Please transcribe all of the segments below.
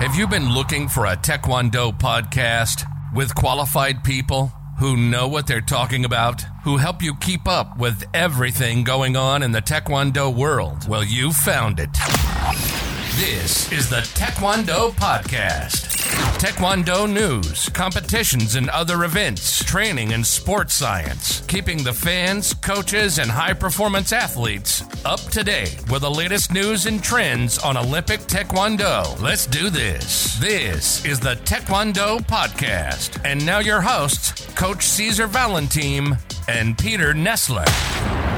Have you been looking for a Taekwondo podcast with qualified people who know what they're talking about, who help you keep up with everything going on in the Taekwondo world? Well, you found it. This is the Taekwondo Podcast. Taekwondo news, competitions and other events, training and sports science, keeping the fans, coaches, and high performance athletes up to date with the latest news and trends on Olympic Taekwondo. Let's do this. This is the Taekwondo Podcast. And now your hosts, Coach César Valentim and Peter Nessler.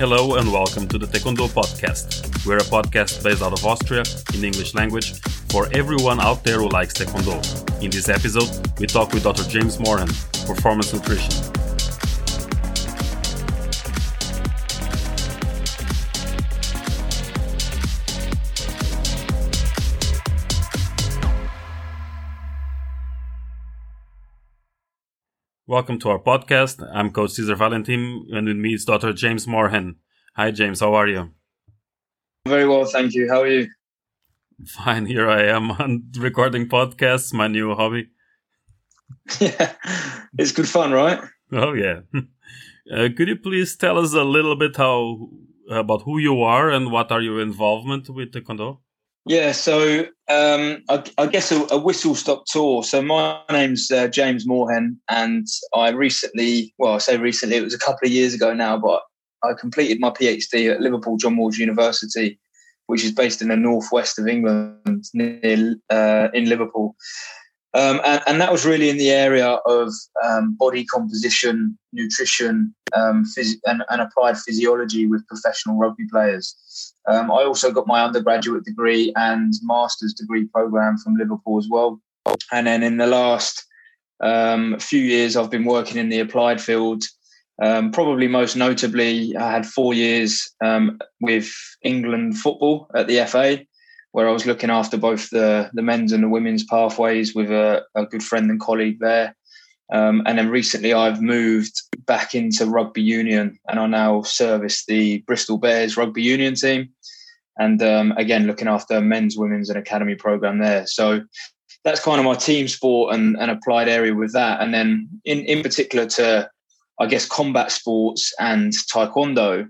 Hello and welcome to the Taekwondo Podcast. We're a podcast based out of Austria in English language for everyone out there who likes Taekwondo. In this episode, we talk with Dr. James Morehen, Performance Nutrition. Welcome to our podcast. I'm Coach César Valentim, and with me is Dr. James Morehen. Hi, James. How are you? Very well, thank you. How are you? Fine. Here I am on recording podcasts, my new hobby. Yeah, it's good fun, right? Oh yeah. Uh, could you please tell us a little bit how about who you are and what are your involvement with Taekwondo? Yeah, so um, I, I, guess a, a, whistle stop tour. So my name's uh, James Morehen, and I recently, well, I say recently, it was a couple of years ago now, but I completed my PhD at Liverpool John Moores University, which is based in the northwest of England, near uh, in Liverpool. Um, and, and, that was really in the area of um, body composition, nutrition, um, phys- and, and, applied physiology with professional rugby players. Um, I also got my undergraduate degree and master's degree program from Liverpool as well. And then in the last um, few years, I've been working in the applied field um, probably most notably, I had four years um, with England football at the FA, where I was looking after both the, the men's and the women's pathways with a, a good friend and colleague there. Um, and then recently, I've moved back into rugby union, and I now service the Bristol Bears rugby union team. And um, again, looking after men's, women's, and academy program there. So that's kind of my team sport and, and applied area with that. And then, in in particular, to I guess, combat sports and taekwondo.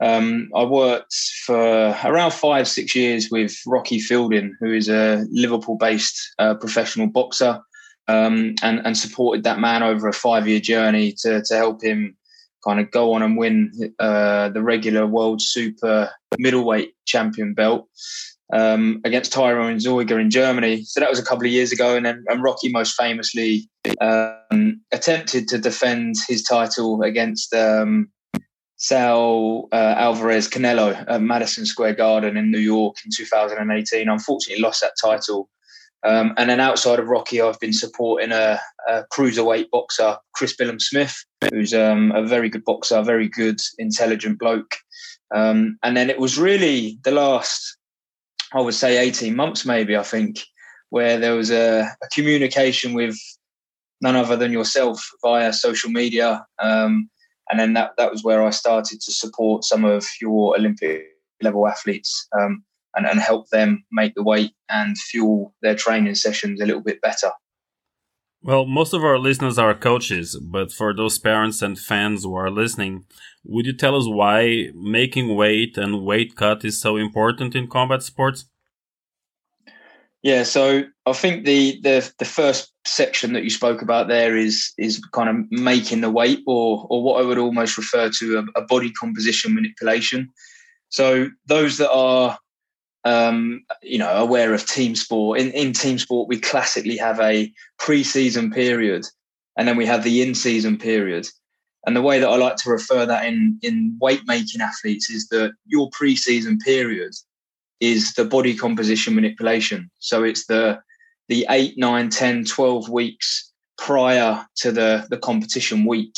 Um, I worked for around five, six years with Rocky Fielding, who is a Liverpool based uh, professional boxer, um, and, and supported that man over a five year journey to, to help him kind of go on and win uh, the regular world super middleweight champion belt um, against Tyron Zeuge in Germany. So that was a couple of years ago. And then and Rocky most famously um, attempted to defend his title against um, Saul uh, Alvarez Canelo at Madison Square Garden in New York in 2018. Unfortunately, lost that title. Um, and then outside of Rocky, I've been supporting a, a cruiserweight boxer, Chris Billam-Smith, who's um, a very good boxer, very good, intelligent bloke. Um, and then it was really the last I would say 18 months, maybe, I think, where there was a, a communication with none other than yourself via social media. Um, and then that, that was where I started to support some of your Olympic level athletes um, and, and help them make the weight and fuel their training sessions a little bit better. Well, most of our listeners are coaches, but for those parents and fans who are listening, would you tell us why making weight and weight cut is so important in combat sports? Yeah, so I think the the the first section that you spoke about there is is kind of making the weight, or or what I would almost refer to a, a body composition manipulation. So those that are um, you know, aware of team sport. In, in team sport, we classically have a pre-season period, and then we have the in-season period. And the way that I like to refer that in in weight making athletes is that your pre-season period is the body composition manipulation. So it's the the 8, 9, 10, 12 weeks prior to the, the competition week,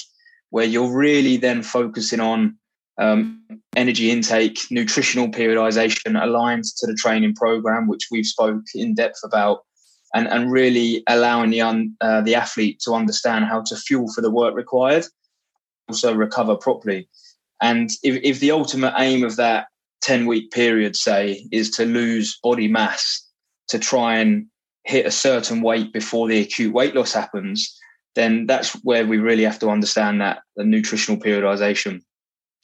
where you're really then focusing on um, energy intake, nutritional periodization aligned to the training program, which we've spoke in depth about, and, and really allowing the un, uh, the athlete to understand how to fuel for the work required, also recover properly. And if, if the ultimate aim of that 10 week period, say, is to lose body mass to try and hit a certain weight before the acute weight loss happens, then that's where we really have to understand that the nutritional periodization.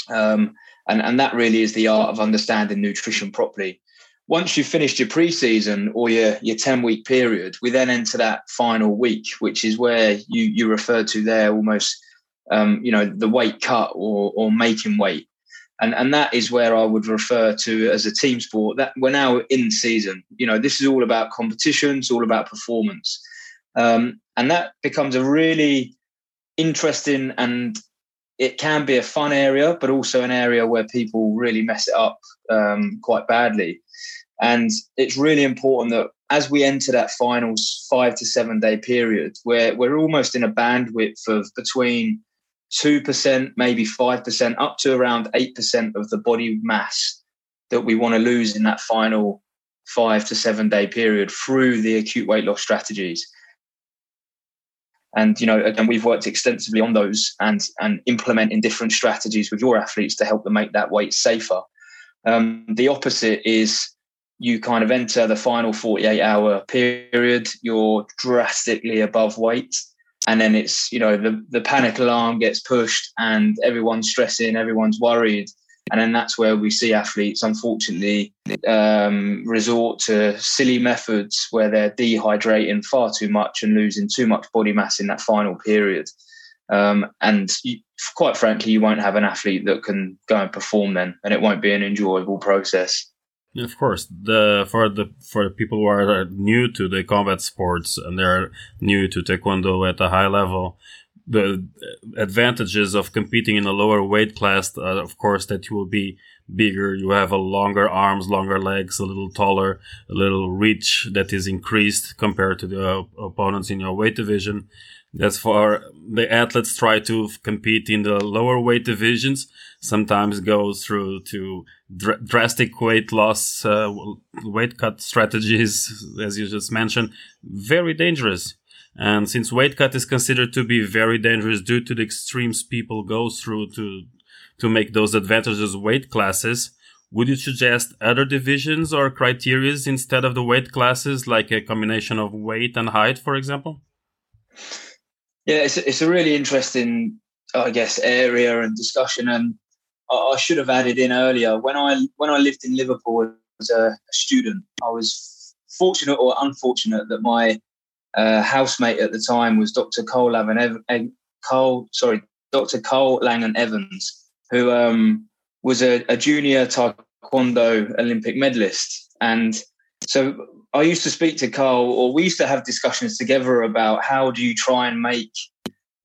Um, and, and that really is the art of understanding nutrition properly. Once you've finished your preseason or your, your 10 week period, we then enter that final week, which is where you, you referred to there almost, um, you know, the weight cut or, or making weight. And, and that is where I would refer to as a team sport that we're now in season. You know, this is all about competition, it's all about performance. Um, and that becomes a really interesting and it can be a fun area, but also an area where people really mess it up um, quite badly. And it's really important that as we enter that final five to seven day period, where we're almost in a bandwidth of between 2%, maybe 5%, up to around 8% of the body mass that we want to lose in that final five to seven day period through the acute weight loss strategies and you know again we've worked extensively on those and and implementing different strategies with your athletes to help them make that weight safer. Um, the opposite is you kind of enter the final 48 hour period you're drastically above weight. And then it's you know the, the panic alarm gets pushed and everyone's stressing everyone's worried and then that's where we see athletes, unfortunately, um, resort to silly methods where they're dehydrating far too much and losing too much body mass in that final period. Um, and you, quite frankly, you won't have an athlete that can go and perform then, and it won't be an enjoyable process. Of course, the for the for the people who are new to the combat sports and they're new to taekwondo at a high level, the advantages of competing in a lower weight class, uh, of course, that you will be bigger, you have a longer arms, longer legs, a little taller, a little reach that is increased compared to the uh, opponents in your weight division. That's for the athletes try to compete in the lower weight divisions. Sometimes go through to dr- drastic weight loss, uh, weight cut strategies, as you just mentioned. Very dangerous and since weight cut is considered to be very dangerous due to the extremes people go through to to make those advantages weight classes, would you suggest other divisions or criterias instead of the weight classes, like a combination of weight and height, for example? Yeah, it's a, it's a really interesting, I guess, area and discussion. And I, I should have added in earlier when I when I lived in Liverpool as a student, I was fortunate or unfortunate that my uh, housemate at the time was Dr. Carl Langan, Ev- Carl, sorry, Dr. Carl Langan Evans, who um, was a, a, junior taekwondo Olympic medalist. And so I used to speak to Carl, or we used to have discussions together about how do you try and make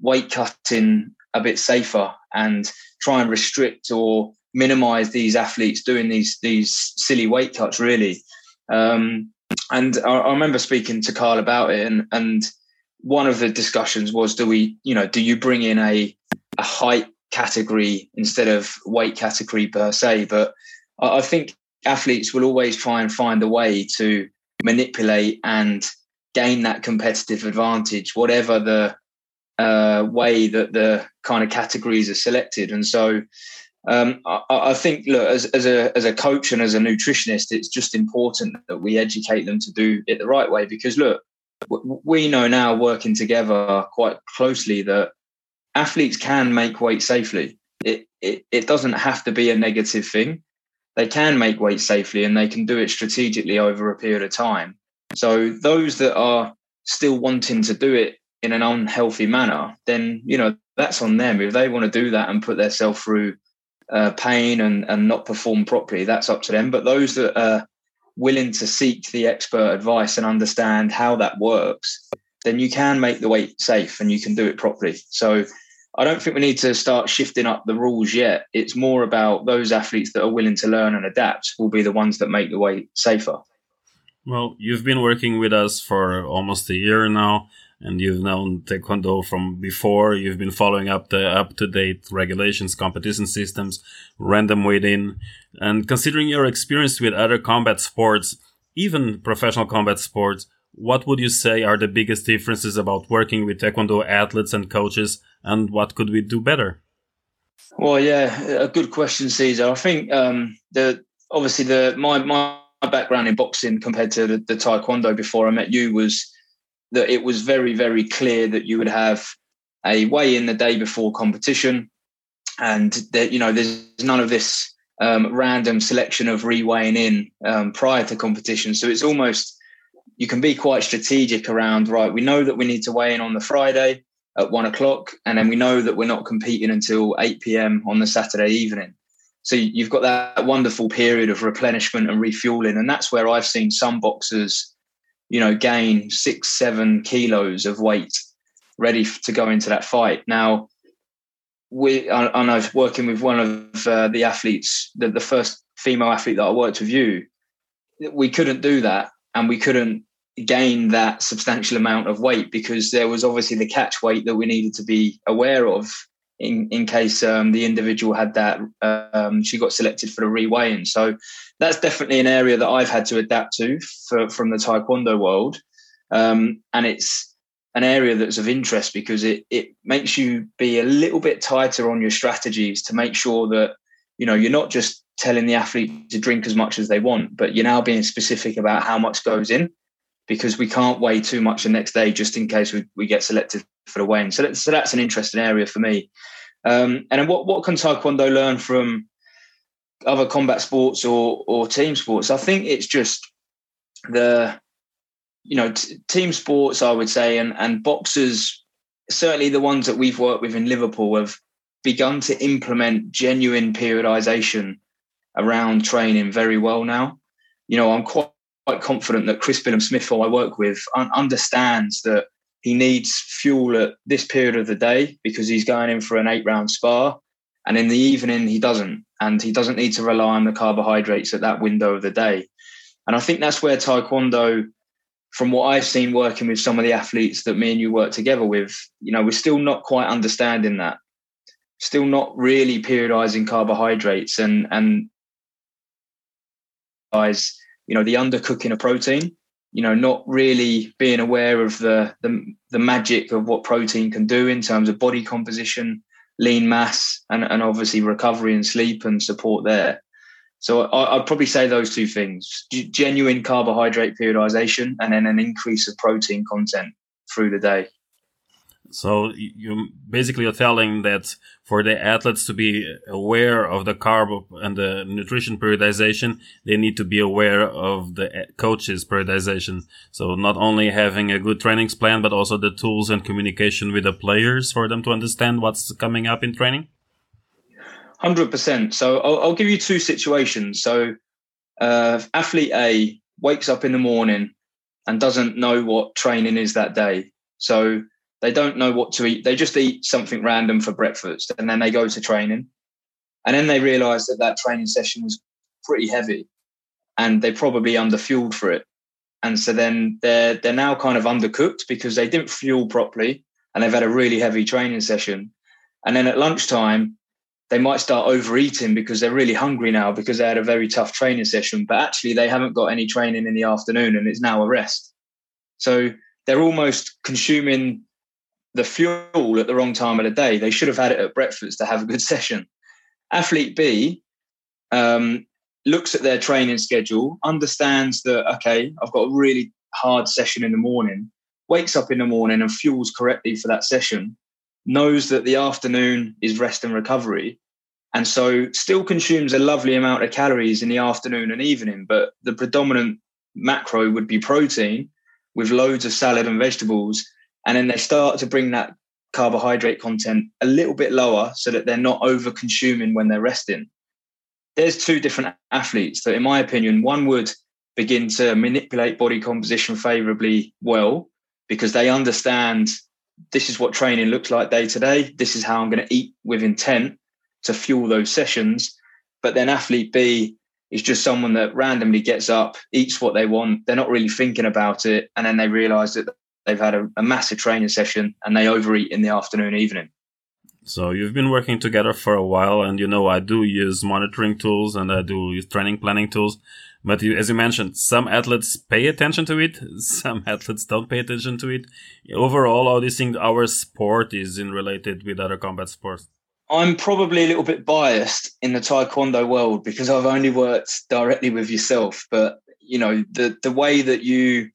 weight cutting a bit safer and try and restrict or minimize these athletes doing these these silly weight cuts really um, and I, I remember speaking to Carl about it, and and one of the discussions was, do we, you know, do you bring in a a height category instead of weight category per se? But I, I think athletes will always try and find a way to manipulate and gain that competitive advantage, whatever the uh, way that the kind of categories are selected. And so um, I, I, think, look, as, as, a as a coach and as a nutritionist, it's just important that we educate them to do it the right way. Because look, we know now, working together quite closely, that athletes can make weight safely. It, it it doesn't have to be a negative thing. They can make weight safely, and they can do it strategically over a period of time. So those that are still wanting to do it in an unhealthy manner, then you know that's on them. If they want to do that and put themselves through uh, pain and, and not perform properly, that's up to them. But those that are willing to seek the expert advice and understand how that works, then you can make the weight safe and you can do it properly. So I don't think we need to start shifting up the rules yet. It's more about those athletes that are willing to learn and adapt will be the ones that make the weight safer. Well, you've been working with us for almost a year now and you've known Taekwondo from before. You've been following up the up to date regulations, competition systems, random weigh-in, and considering your experience with other combat sports, even professional combat sports, what would you say are the biggest differences about working with Taekwondo athletes and coaches, and what could we do better? Well, yeah, a good question, César. I think um, the obviously the my my background in boxing compared to the, the taekwondo before I met you was that it was very very clear that you would have a weigh in the day before competition, and that you know there's none of this um, random selection of reweighing in um, prior to competition. So it's almost you can be quite strategic around right. We know that we need to weigh in on the Friday at one o'clock, and then we know that we're not competing until eight pm on the Saturday evening. So you've got that wonderful period of replenishment and refueling, and that's where I've seen some boxers, you know, gain six, seven kilos of weight ready to go into that fight. Now, we and I was working with one of uh, the athletes, the, the first female athlete that I worked with you. We couldn't do that, and we couldn't gain that substantial amount of weight because there was obviously the catch weight that we needed to be aware of in in case um, the individual had that um, she got selected for the reweighing. So that's definitely an area that I've had to adapt to for, from the taekwondo world, um, and it's an area that's of interest because it it makes you be a little bit tighter on your strategies to make sure that you know you're not just telling the athlete to drink as much as they want, but you're now being specific about how much goes in because we can't weigh too much the next day just in case we, we get selected for the weigh-in. So, that, so that's an interesting area for me. Um, and then what, what can Taekwondo learn from other combat sports or, or team sports? I think it's just the, you know, t- team sports, I would say, and, and boxers, certainly the ones that we've worked with in Liverpool have begun to implement genuine periodization around training very well now. You know, I'm quite quite confident that Chris Billam Smith, who I work with, un- understands that he needs fuel at this period of the day because he's going in for an eight round spar. And in the evening, he doesn't. And he doesn't need to rely on the carbohydrates at that window of the day. And I think that's where Taekwondo, from what I've seen working with some of the athletes that me and you work together with, you know, we're still not quite understanding that. Still not really periodizing carbohydrates and and guys you know the undercooking of protein you know not really being aware of the, the the magic of what protein can do in terms of body composition lean mass and, and obviously recovery and sleep and support there. So I, would probably say those two things genuine carbohydrate periodization and then an increase of protein content through the day so you basically are telling that for the athletes to be aware of the carb and the nutrition periodization, they need to be aware of the coach's periodization. So not only having a good training plan, but also the tools and communication with the players for them to understand what's coming up in training. Hundred percent. So I'll, I'll, give you two situations. So uh, athlete A wakes up in the morning and doesn't know what training is that day. So they don't know what to eat. They just eat something random for breakfast and then they go to training. And then they realize that that training session was pretty heavy and they probably underfueled for it. And so then they're they're now kind of undercooked because they didn't fuel properly and they've had a really heavy training session. And then at lunchtime, they might start overeating because they're really hungry now because they had a very tough training session, but actually they haven't got any training in the afternoon and it's now a rest. So they're almost consuming the fuel at the wrong time of the day. They should have had it at breakfast to have a good session. Athlete B um, looks at their training schedule, understands that, okay, I've got a really hard session in the morning, wakes up in the morning and fuels correctly for that session, knows that the afternoon is rest and recovery. And so still consumes a lovely amount of calories in the afternoon and evening, but the predominant macro would be protein with loads of salad and vegetables and then they start to bring that carbohydrate content a little bit lower so that they're not over consuming when they're resting. There's two different athletes that, in my opinion, one would begin to manipulate body composition favorably well because they understand this is what training looks like day to day. This is how I'm going to eat with intent to fuel those sessions. But then athlete B is just someone that randomly gets up, eats what they want. They're not really thinking about it. And then they realize that they've had a, a massive training session and they overeat in the afternoon, evening. So you've been working together for a while, and you know I do use monitoring tools and I do use training planning tools. But you, as you mentioned, some athletes pay attention to it, some athletes don't pay attention to it. Overall, how do you think our sport is in related with other combat sports? I'm probably a little bit biased in the taekwondo world because I've only worked directly with yourself. But you know, the the way that you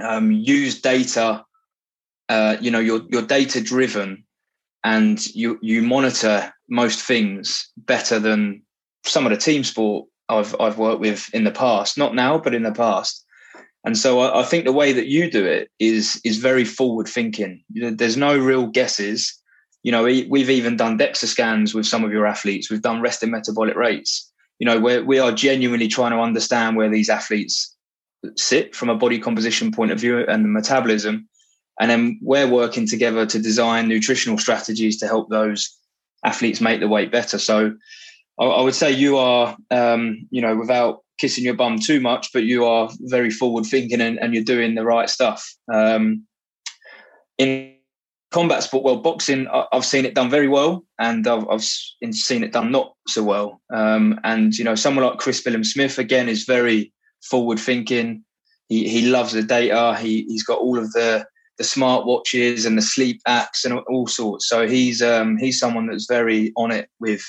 um, use data, uh, you know, you're you're data driven, and you you monitor most things better than some of the team sport I've I've worked with in the past. Not now, but in the past. And so I, I think the way that you do it is is very forward thinking. There's no real guesses you know, we've even done DEXA scans with some of your athletes. We've done resting metabolic rates. You know, we are genuinely trying to understand where these athletes sit from a body composition point of view and the metabolism. And then we're working together to design nutritional strategies to help those athletes make the weight better. So I, I would say you are, um, you know, without kissing your bum too much, but you are very forward thinking and, and you're doing the right stuff. Um, in combat sport, well, boxing, I've seen it done very well, and I've, I've seen it done not so well. Um, and you know, someone like Chris Billam-Smith again is very forward thinking. He he loves the data. He he's got all of the the smart watches and the sleep apps and all sorts. So he's um, he's someone that's very on it with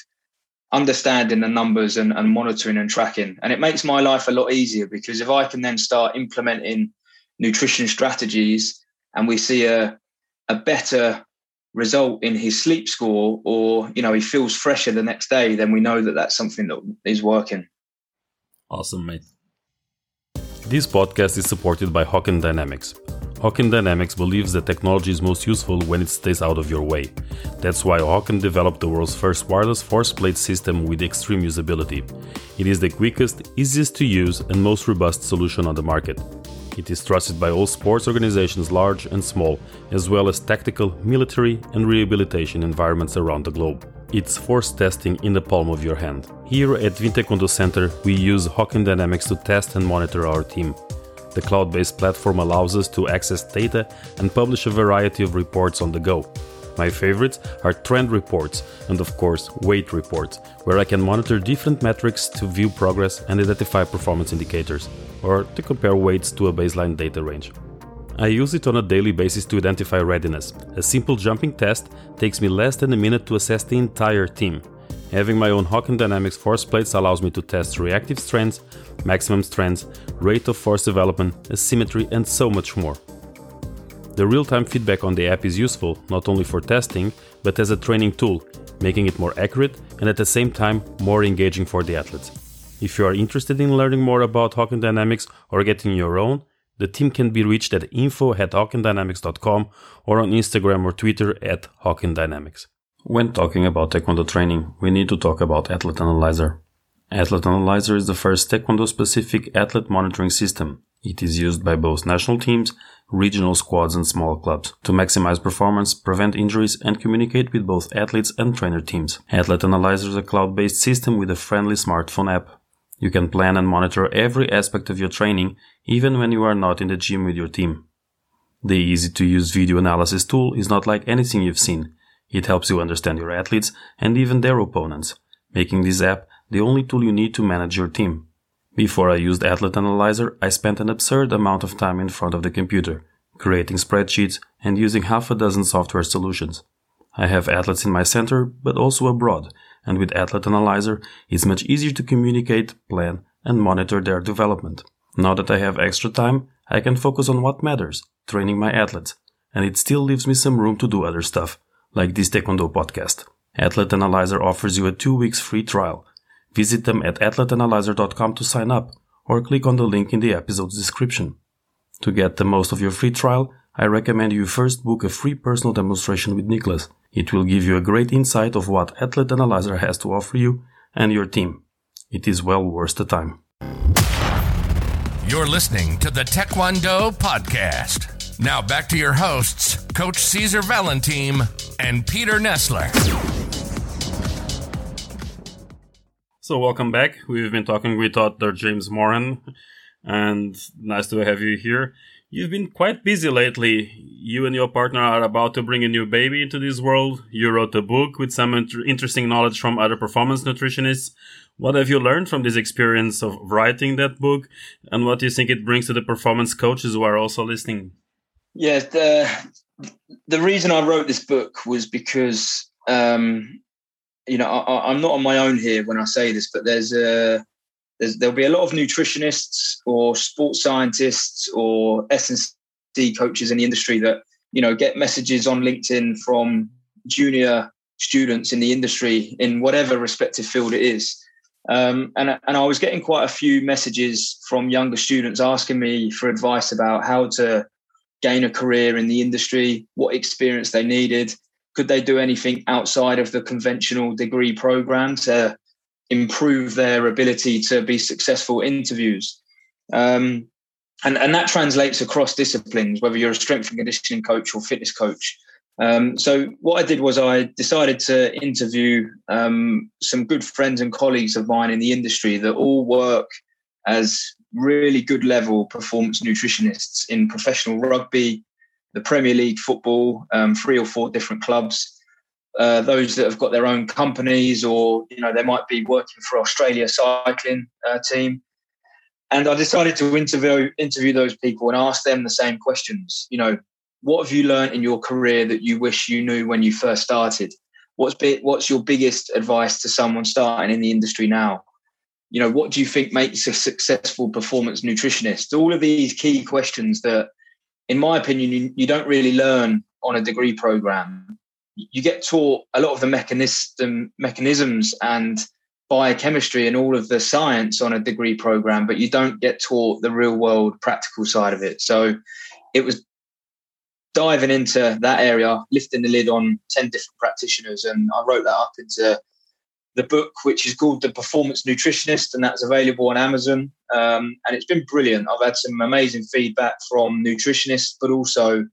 understanding the numbers and, and monitoring and tracking. And it makes my life a lot easier because if I can then start implementing nutrition strategies and we see a a better result in his sleep score or you know he feels fresher the next day then we know that that's something that is working awesome mate this podcast is supported by Hawkin Dynamics. Hawkin Dynamics believes that technology is most useful when it stays out of your way. That's why Hawkin developed the world's first wireless force plate system with extreme usability. It is the quickest, easiest to use, and most robust solution on the market. It is trusted by all sports organizations, large and small, as well as tactical, military, and rehabilitation environments around the globe. It's force testing in the palm of your hand. Here at Vintaekwondo Center, we use Hawkin Dynamics to test and monitor our team. The cloud based platform allows us to access data and publish a variety of reports on the go. My favorites are trend reports and, of course, weight reports, where I can monitor different metrics to view progress and identify performance indicators, or to compare weights to a baseline data range. I use it on a daily basis to identify readiness. A simple jumping test takes me less than a minute to assess the entire team. Having my own Hawkin Dynamics force plates allows me to test reactive strengths, maximum strengths, rate of force development, asymmetry, and so much more. The real time feedback on the app is useful not only for testing, but as a training tool, making it more accurate and at the same time more engaging for the athletes. If you are interested in learning more about Hawkin Dynamics or getting your own, the team can be reached at info at hawkindynamics.com or on Instagram or Twitter at hawkindynamics. When talking about Taekwondo training, we need to talk about Athlete Analyzer. Athlete Analyzer is the first Taekwondo specific athlete monitoring system. It is used by both national teams regional squads and small clubs to maximize performance, prevent injuries, and communicate with both athletes and trainer teams. Athlete Analyzer is a cloud-based system with a friendly smartphone app. You can plan and monitor every aspect of your training, even when you are not in the gym with your team. The easy to use video analysis tool is not like anything you've seen. It helps you understand your athletes and even their opponents, making this app the only tool you need to manage your team. Before I used Athlete Analyzer, I spent an absurd amount of time in front of the computer, creating spreadsheets and using half a dozen software solutions. I have athletes in my center, but also abroad, and with Athlete Analyzer, it's much easier to communicate, plan, and monitor their development. Now that I have extra time, I can focus on what matters, training my athletes, and it still leaves me some room to do other stuff, like this Taekwondo podcast. Athlete Analyzer offers you a two weeks free trial, Visit them at athleteanalyzer.com to sign up or click on the link in the episode's description. To get the most of your free trial, I recommend you first book a free personal demonstration with Niklas. It will give you a great insight of what Athlete Analyzer has to offer you and your team. It is well worth the time. You're listening to the Taekwondo Podcast. Now back to your hosts, Coach César Valentim and Peter Nestler. So, welcome back. We've been talking with Dr. James Morehen, and nice to have you here. You've been quite busy lately. You and your partner are about to bring a new baby into this world. You wrote a book with some inter- interesting knowledge from other performance nutritionists. What have you learned from this experience of writing that book, and what do you think it brings to the performance coaches who are also listening? Yes, the the reason I wrote this book was because um, you know, I, am not on my own here when I say this, but there's a there's, there'll be a lot of nutritionists or sports scientists or S&C coaches in the industry that you know get messages on LinkedIn from junior students in the industry in whatever respective field it is. Um, and, and I was getting quite a few messages from younger students asking me for advice about how to gain a career in the industry, what experience they needed, could they do anything outside of the conventional degree program to improve their ability to be successful interviews? Um, and, and that translates across disciplines, whether you're a strength and conditioning coach or fitness coach. Um, so what I did was I decided to interview um, some good friends and colleagues of mine in the industry that all work as really good level performance nutritionists in professional rugby, the Premier League football, um, three or four different clubs. Uh, those that have got their own companies, or you know, they might be working for Australia cycling uh, team. And I decided to interview interview those people and ask them the same questions. You know, what have you learned in your career that you wish you knew when you first started? What's bit, what's your biggest advice to someone starting in the industry now? You know, what do you think makes a successful performance nutritionist? All of these key questions that in my opinion, you, you don't really learn on a degree program. You get taught a lot of the mechanism, mechanisms and biochemistry and all of the science on a degree program, but you don't get taught the real world practical side of it. So it was diving into that area, lifting the lid on 10 different practitioners. And I wrote that up into the book, which is called The Performance Nutritionist, and that's available on Amazon. Um, and it's been brilliant. I've had some amazing feedback from nutritionists, but also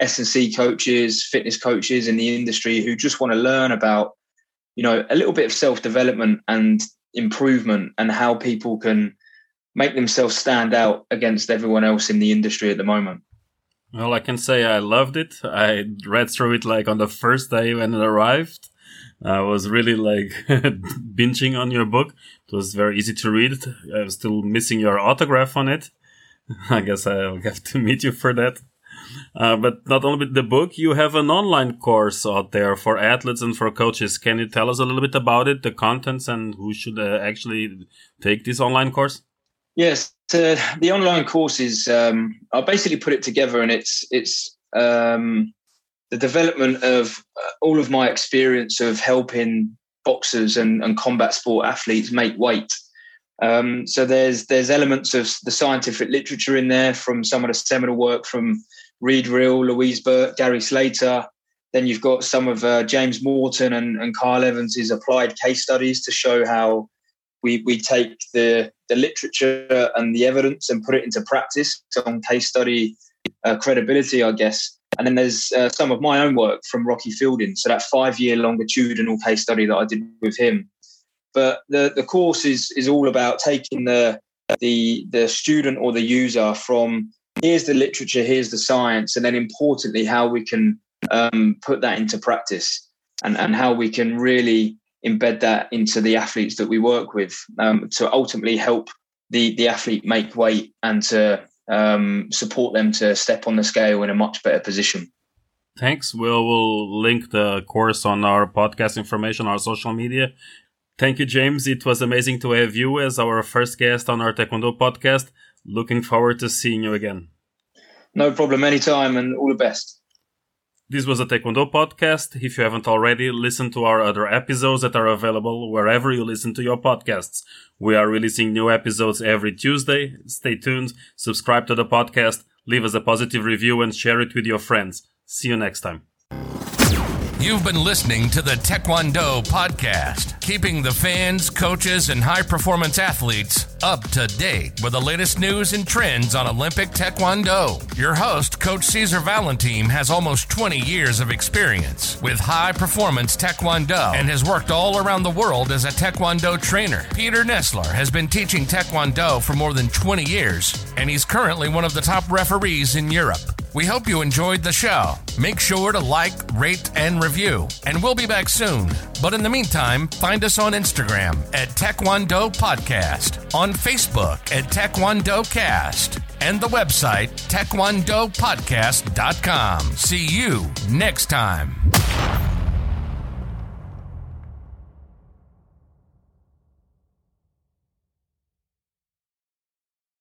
S&C coaches, fitness coaches in the industry who just want to learn about, you know, a little bit of self-development and improvement and how people can make themselves stand out against everyone else in the industry at the moment. Well, I can say I loved it. I read through it like on the first day when it arrived. I was really like binging on your book. It was very easy to read. I'm still missing your autograph on it. I guess I'll have to meet you for that. Uh, but not only the book, you have an online course out there for athletes and for coaches. Can you tell us a little bit about it, the contents, and who should uh, actually take this online course? Yes, uh, the online courses. Um, I basically put it together, and it's it's um, the development of uh, all of my experience of helping boxers and, and combat sport athletes make weight. Um, so there's there's elements of the scientific literature in there from some of the seminal work from Reid Reale, Louise Burke, Gary Slater. Then you've got some of uh, James Morton and, and Carl Evans's applied case studies to show how we, we take the, the literature and the evidence and put it into practice on case study uh, credibility, I guess. And then there's uh, some of my own work from Rocky Fielding. So that five year longitudinal case study that I did with him. But the, the course is, is all about taking the, the, the student or the user from here's the literature, here's the science, and then importantly, how we can um, put that into practice and, and how we can really embed that into the athletes that we work with um, to ultimately help the, the athlete make weight and to um, support them to step on the scale in a much better position. Thanks. We'll, we'll link the course on our podcast information, our social media. Thank you, James. It was amazing to have you as our first guest on our Taekwondo podcast. Looking forward to seeing you again. No problem. Anytime and all the best. This was a Taekwondo podcast. If you haven't already, listen to our other episodes that are available wherever you listen to your podcasts. We are releasing new episodes every Tuesday. Stay tuned, subscribe to the podcast, leave us a positive review, and share it with your friends. See you next time. You've been listening to the Taekwondo Podcast, keeping the fans, coaches, and high performance athletes up to date with the latest news and trends on Olympic Taekwondo. Your host, Coach César Valentim, has almost 20 years of experience with high performance Taekwondo and has worked all around the world as a Taekwondo trainer. Peter Nestler has been teaching Taekwondo for more than 20 years, and he's currently one of the top referees in Europe. We hope you enjoyed the show. Make sure to like, rate, and review. And we'll be back soon. But in the meantime, find us on Instagram at Taekwondo Podcast, on Facebook at Taekwondo Cast, and the website taekwondopodcast.com. See you next time.